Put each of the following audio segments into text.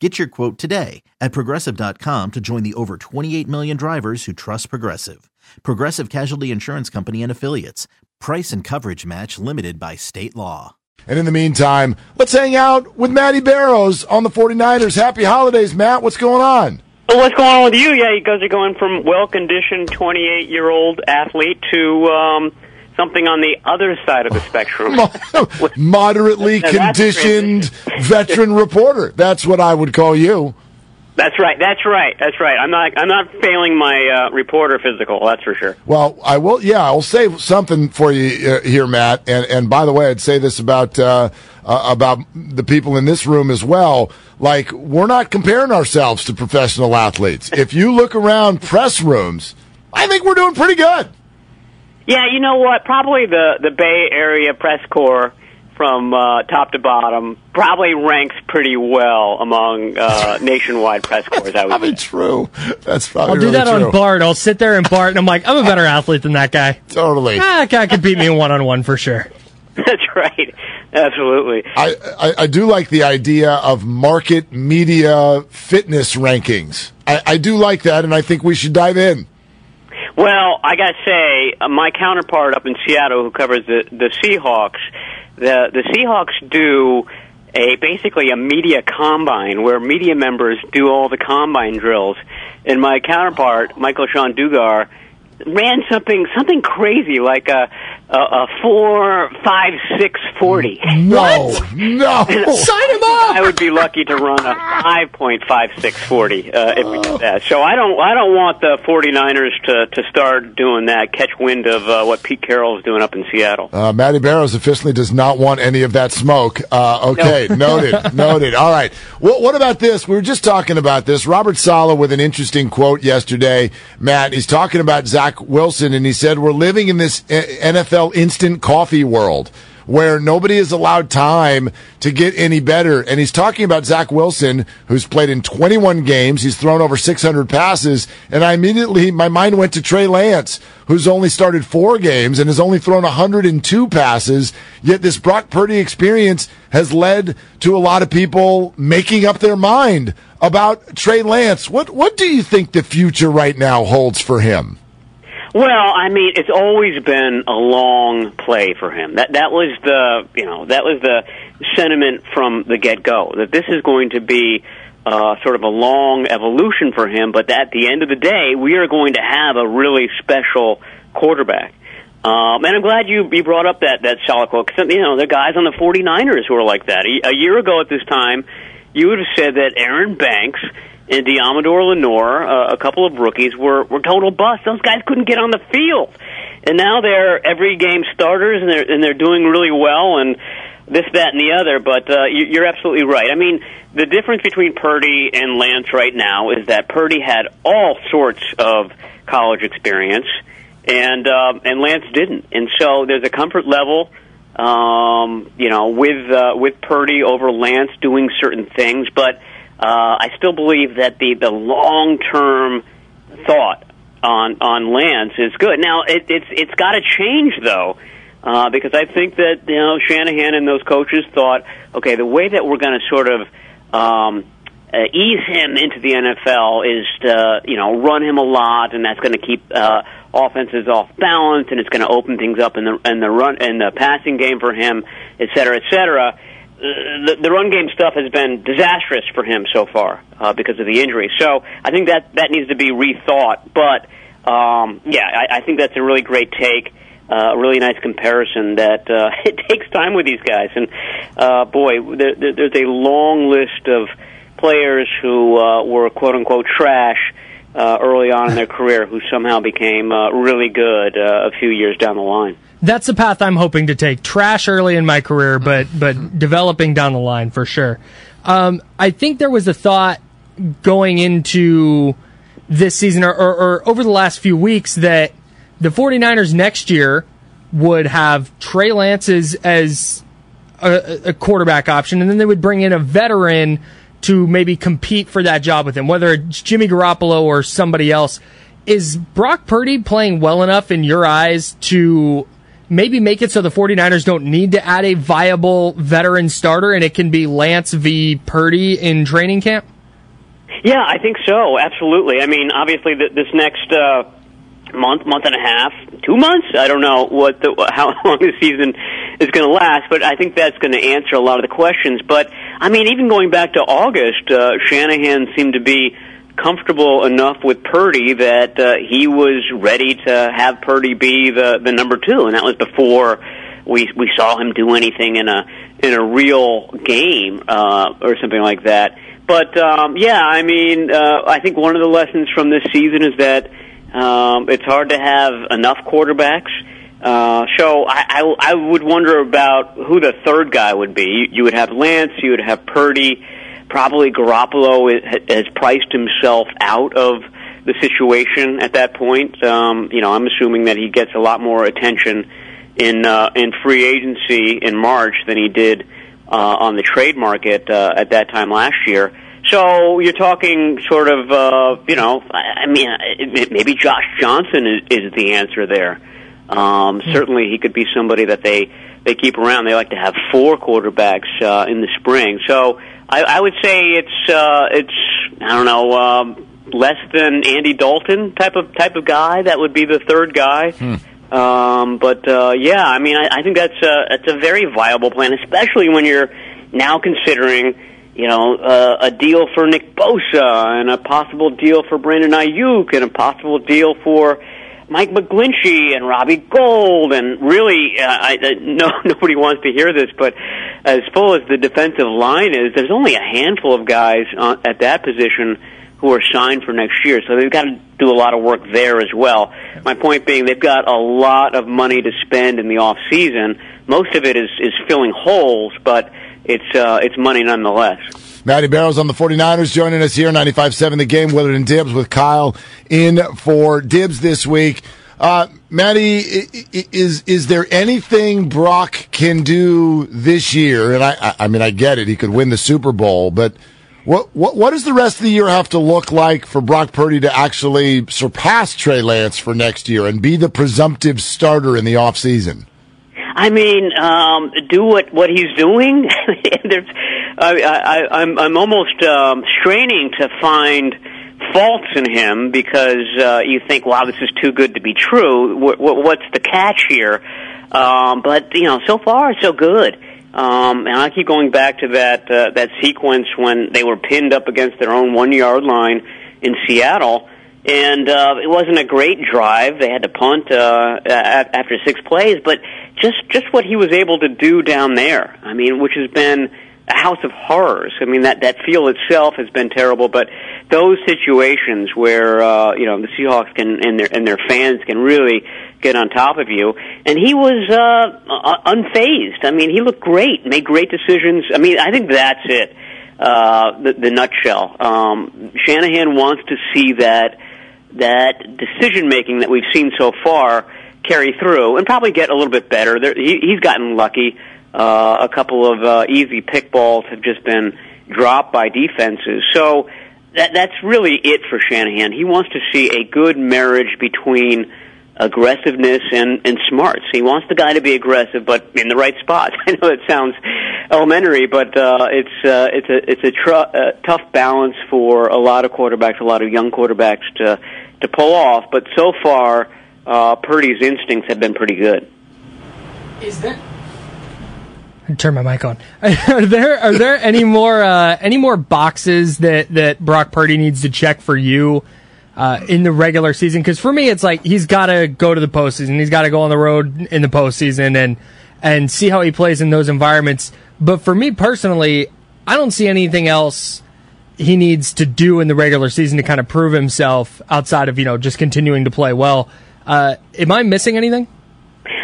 Get your quote today at progressive.com to join the over 28 million drivers who trust Progressive. Progressive Casualty Insurance Company and Affiliates. Price and coverage match limited by state law. And in the meantime, let's hang out with Matty Barrows on the 49ers. Happy holidays, Matt. What's going on? Well, what's going on with you? Yeah, you guys are going from well-conditioned 28-year-old athlete to um, something on the other side of the spectrum. Moderately Now, that's a conditioned veteran reporter. That's what I would call you. That's right. That's right. That's right. I'm not. I'm not failing my uh, reporter physical. That's for sure. Well, I will. Yeah, I'll say something for you uh, here, Matt. And and by the way, I'd say this about uh, uh, about the people in this room as well. Like we're not comparing ourselves to professional athletes. if you look around press rooms, I think we're doing pretty good. Yeah, you know what? Probably the the Bay Area press corps, from uh, top to bottom, probably ranks pretty well among uh, nationwide press corps. I would I mean, say. true. That's probably I'll do really that true. on Bart. I'll sit there and Bart, and I'm like, I'm a better athlete than that guy. Totally. Ah, that guy could beat me one on one for sure. That's right. Absolutely. I, I, I do like the idea of market media fitness rankings. I, I do like that, and I think we should dive in. Well, I got to say, uh, my counterpart up in Seattle, who covers the the Seahawks, the the Seahawks do a basically a media combine where media members do all the combine drills, and my counterpart, Michael-Shawn Dugar, ran something something crazy like a a, a four five six forty. No, no. Sign him up. I would be lucky to run a five point five six forty uh, if we did that. So I don't I don't want the 49ers to to start doing that, catch wind of uh, what Pete Carroll's doing up in Seattle. Uh, Matty Barrows officially does not want any of that smoke. Uh, okay, noted, noted. All right. What, what about this? We were just talking about this. Robert Saleh with an interesting quote yesterday. Matt, he's talking about Zach Wilson, and he said, We're living in this uh, NFL instant coffee world where nobody is allowed time to get any better. And he's talking about Zach Wilson, who's played in 21 games. He's thrown over 600 passes. And I immediately, my mind went to Trey Lance, who's only started four games and has only thrown 102 passes. Yet this Brock Purdy experience has led to a lot of people making up their mind about Trey Lance. What, what do you think the future right now holds for him? Well, I mean, it's always been a long play for him. That that was the you know that was the sentiment from the get go that this is going to be uh, sort of a long evolution for him. But at the end of the day, we are going to have a really special quarterback. Um, and I'm glad you you brought up that that Saleh quote. 'cause, you know, the guys on the 49ers who are like that. A, a year ago at this time, you would have said that Aaron Banks and Deommodore Lenoir, uh, a couple of rookies, were were total busts. Those guys couldn't get on the field, and now they're every game starters, and they're and they're doing really well, and this, that, and the other. But uh, you, you're absolutely right. I mean, the difference between Purdy and Lance right now is that Purdy had all sorts of college experience, and um, and Lance didn't, and so there's a comfort level. Um, you know, with uh, with Purdy over Lance doing certain things, but uh, I still believe that the the long term thought on on Lance is good. Now it, it's it's got to change though, uh, because I think that you know Shanahan and those coaches thought, okay, the way that we're going to sort of um, uh, ease him into the NFL is to you know run him a lot, and that's going to keep uh, offenses off balance, and it's going to open things up in the in the run in the passing game for him, et cetera, et cetera. The, the run game stuff has been disastrous for him so far uh, because of the injury. So I think that that needs to be rethought. But um, yeah, I, I think that's a really great take. uh, a really nice comparison that uh, it takes time with these guys. And uh, boy, there, there, there's a long list of players who uh, were quote unquote trash uh, early on in their career who somehow became uh, really good uh, a few years down the line. That's the path I'm hoping to take. Trash early in my career, but but developing down the line for sure. Um, I think there was a thought going into this season or, or, or over the last few weeks that the 49ers next year would have Trey Lance as, as a, a quarterback option, and then they would bring in a veteran to maybe compete for that job with him, whether it's Jimmy Garoppolo or somebody else. Is Brock Purdy playing well enough in your eyes to maybe make it so the 49ers don't need to add a viable veteran starter and it can be Lance v. Purdy in training camp? Yeah, I think so. Absolutely. I mean, obviously, th- this next uh, month, month and a half, two months. I don't know what the, how long the season is going to last, but I think that's going to answer a lot of the questions. But I mean, even going back to August, uh, Shanahan seemed to be comfortable enough with Purdy that uh, he was ready to have Purdy be the the number two, and that was before we we saw him do anything in a in a real game uh, or something like that. But um, yeah, I mean, uh, I think one of the lessons from this season is that um, it's hard to have enough quarterbacks. Uh, so I, I, I would wonder about who the third guy would be. You, you would have Lance, you would have Purdy, probably Garoppolo has priced himself out of the situation at that point. Um, you know, I'm assuming that he gets a lot more attention in uh, in free agency in March than he did uh, on the trade market uh, at that time last year. So you're talking sort of, uh, you know, I mean, maybe Josh Johnson is, is the answer there. Um, mm-hmm. Certainly, he could be somebody that they they keep around. They like to have four quarterbacks uh, in the spring. So I, I would say it's uh, it's I don't know um, less than Andy Dalton type of type of guy. That would be the third guy. Hmm. Um, but uh, yeah, I mean, I, I think that's a that's a very viable plan, especially when you're now considering you know, uh, a deal for Nick Bosa and a possible deal for Brandon Aiyuk and a possible deal for Mike McGlinchey and Robbie Gould, and really, uh, I, uh, no, nobody wants to hear this, but as full as the defensive line is, there's only a handful of guys uh, at that position who are signed for next year. So they've got to do a lot of work there as well. My point being, they've got a lot of money to spend in the off season. Most of it is is filling holes, but it's uh, it's money nonetheless. Matty Barrows on the 49ers joining us here, 95.7 The Game, Willard and Dibs with Kyle in for Dibs this week. Uh, Matty, is is there anything Brock can do this year? And I, I mean, I get it; he could win the Super Bowl, but what what what does the rest of the year have to look like for Brock Purdy to actually surpass Trey Lance for next year and be the presumptive starter in the offseason? I mean, um, do what what he's doing. There's, I, I, I'm I'm almost um, straining to find faults in him because uh, you think, wow, this is too good to be true. W- w- what's the catch here? Um, but you know, so far so good. Um, and I keep going back to that uh, that sequence when they were pinned up against their own one yard line in Seattle and uh, it wasn't a great drive. They had to punt uh, after six plays, but just just what he was able to do down there. I mean, which has been a house of horrors. I mean, that that field itself has been terrible, but those situations where uh, you know the Seahawks can and their and their fans can really get on top of you, and he was uh, unfazed. I mean, he looked great, made great decisions. I mean, I think that's it. Uh, the, the nutshell. Um, Shanahan wants to see that that decision making that we've seen so far carry through and probably get a little bit better. There, he, he's gotten lucky. Uh, a couple of uh, easy pick balls have just been dropped by defenses. So that, that's really it for Shanahan. He wants to see a good marriage between aggressiveness and, and smarts. He wants the guy to be aggressive, but in the right spot. I know it sounds elementary, but uh, it's uh, it's a it's a tr- uh, tough balance for a lot of quarterbacks, a lot of young quarterbacks to to pull off. But so far, uh, Purdy's instincts have been pretty good. Is there? I turn my mic on. Are there are there any more uh, any more boxes that that Brock Purdy needs to check for you? uh, in the regular season? Because for me, it's like he's got to go to the postseason. He's got to go on the road in the postseason and and see how he plays in those environments. But for me personally, I don't see anything else he needs to do in the regular season to kind of prove himself outside of you know just continuing to play well. Uh, am I missing anything?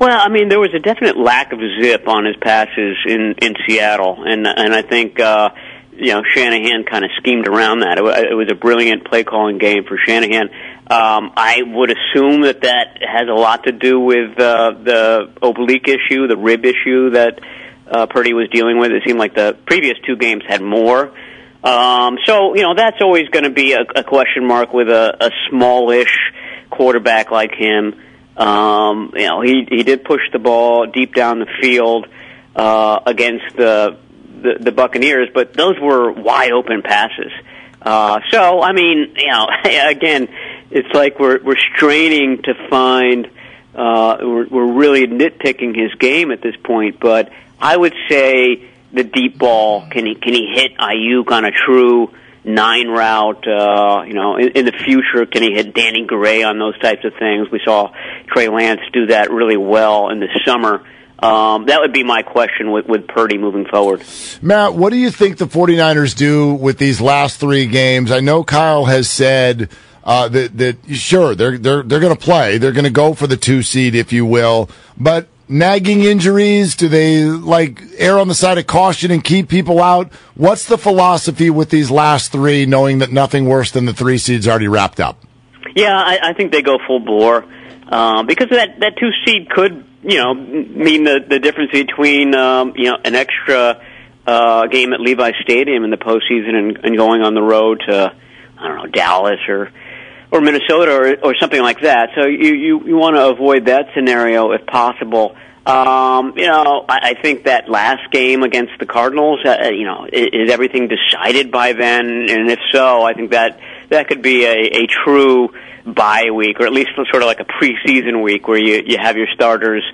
Well, I mean, there was a definite lack of zip on his passes in in Seattle, and and I think uh, you know Shanahan kind of schemed around that. It, it was a brilliant play calling game for Shanahan. Um, I would assume that that has a lot to do with uh, the oblique issue, the rib issue that uh, Purdy was dealing with. It seemed like the previous two games had more. Um, so you know that's always going to be a, a question mark with a, a smallish quarterback like him. Um, you know he he did push the ball deep down the field uh, against the, the the Buccaneers, but those were wide open passes. Uh, so I mean, you know, again, it's like we're we're straining to find. Uh, we're, we're really nitpicking his game at this point, but I would say the deep ball can he can he hit Aiyuk on a true nine route? Uh, you know, in, in the future, can he hit Danny Gray on those types of things? We saw Trey Lance do that really well in the summer. Um, that would be my question with, with Purdy moving forward. Matt, what do you think the 49ers do with these last three games? I know Kyle has said uh, that, that sure they're they're they're going to play, they're going to go for the two seed, if you will, but nagging injuries? Do they like err on the side of caution and keep people out? What's the philosophy with these last three, knowing that nothing worse than the three seeds already wrapped up? Yeah, I, I think they go full bore um, because that that two seed could you know mean the the difference between um, you know an extra uh, game at Levi Stadium in the postseason and, and going on the road to I don't know Dallas or or Minnesota or, or something like that. So you you, you want to avoid that scenario if possible. Um, you know, I, I think that last game against the Cardinals, uh, you know, is, is everything decided by then? And if so, I think that that could be a, a true bye week, or at least sort of like a preseason week where you you have your starters,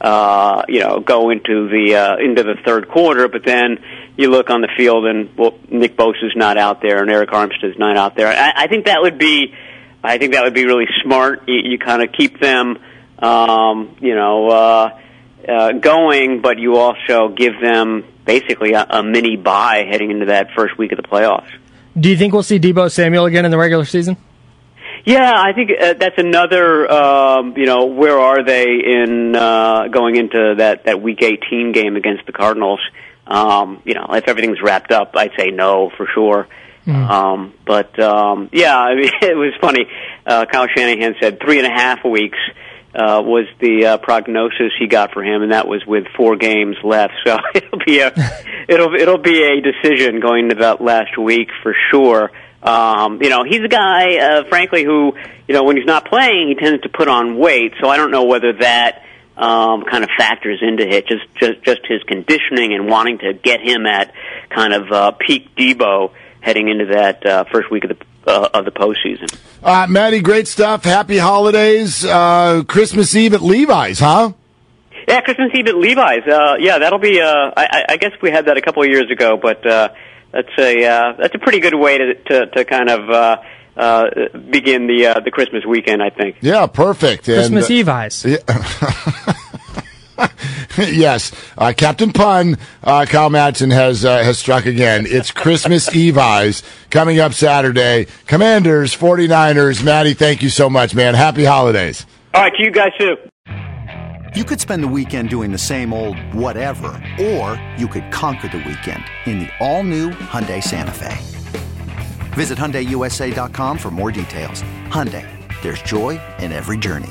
uh, you know, go into the uh, into the third quarter, but then you look on the field and well, Nick Bosa's not out there and Arik Armstead's not out there. I, I think that would be, I think that would be really smart. You, you kind of keep them, um, you know. Uh, uh, going, but you also give them basically a, a mini bye heading into that first week of the playoffs. Do you think we'll see Deebo Samuel again in the regular season? Yeah, I think uh, that's another. Um, you know, where are they in uh, going into that that Week 18 game against the Cardinals? Um, you know, if everything's wrapped up, I'd say no for sure. Mm. Um, but um, yeah, I mean, it was funny. Uh, Kyle Shanahan said three and a half weeks uh, was the uh, prognosis he got for him, and that was with four games left. So it'll be a it'll it'll be a decision going into that last week for sure. Um, you know, he's a guy, uh, frankly, who you know when he's not playing, he tends to put on weight. So I don't know whether that um, kind of factors into it. Just just just his conditioning and wanting to get him at kind of uh, peak Deebo heading into that uh, first week of the uh, of the postseason. Uh, Maddie, great stuff. Happy holidays. Uh, Christmas Eve at Levi's, huh? Yeah, Christmas Eve at Levi's. Uh, yeah, that'll be. Uh, I, I guess we had that a couple of years ago, but uh, that's a uh, that's a pretty good way to to, to kind of. Uh, uh, begin the uh, the Christmas weekend, I think. Yeah, perfect. Christmas and, uh, Eve eyes. Yeah. yes, uh, Captain Pun, uh, Kyle Madsen has uh, has struck again. It's Christmas Eve eyes coming up Saturday. Commanders, 49ers. Maddie, thank you so much, man. Happy holidays. All right, to you guys too. You could spend the weekend doing the same old whatever, or you could conquer the weekend in the all-new Hyundai Santa Fe. Visit HyundaiUSA.com for more details. Hyundai, there's joy in every journey.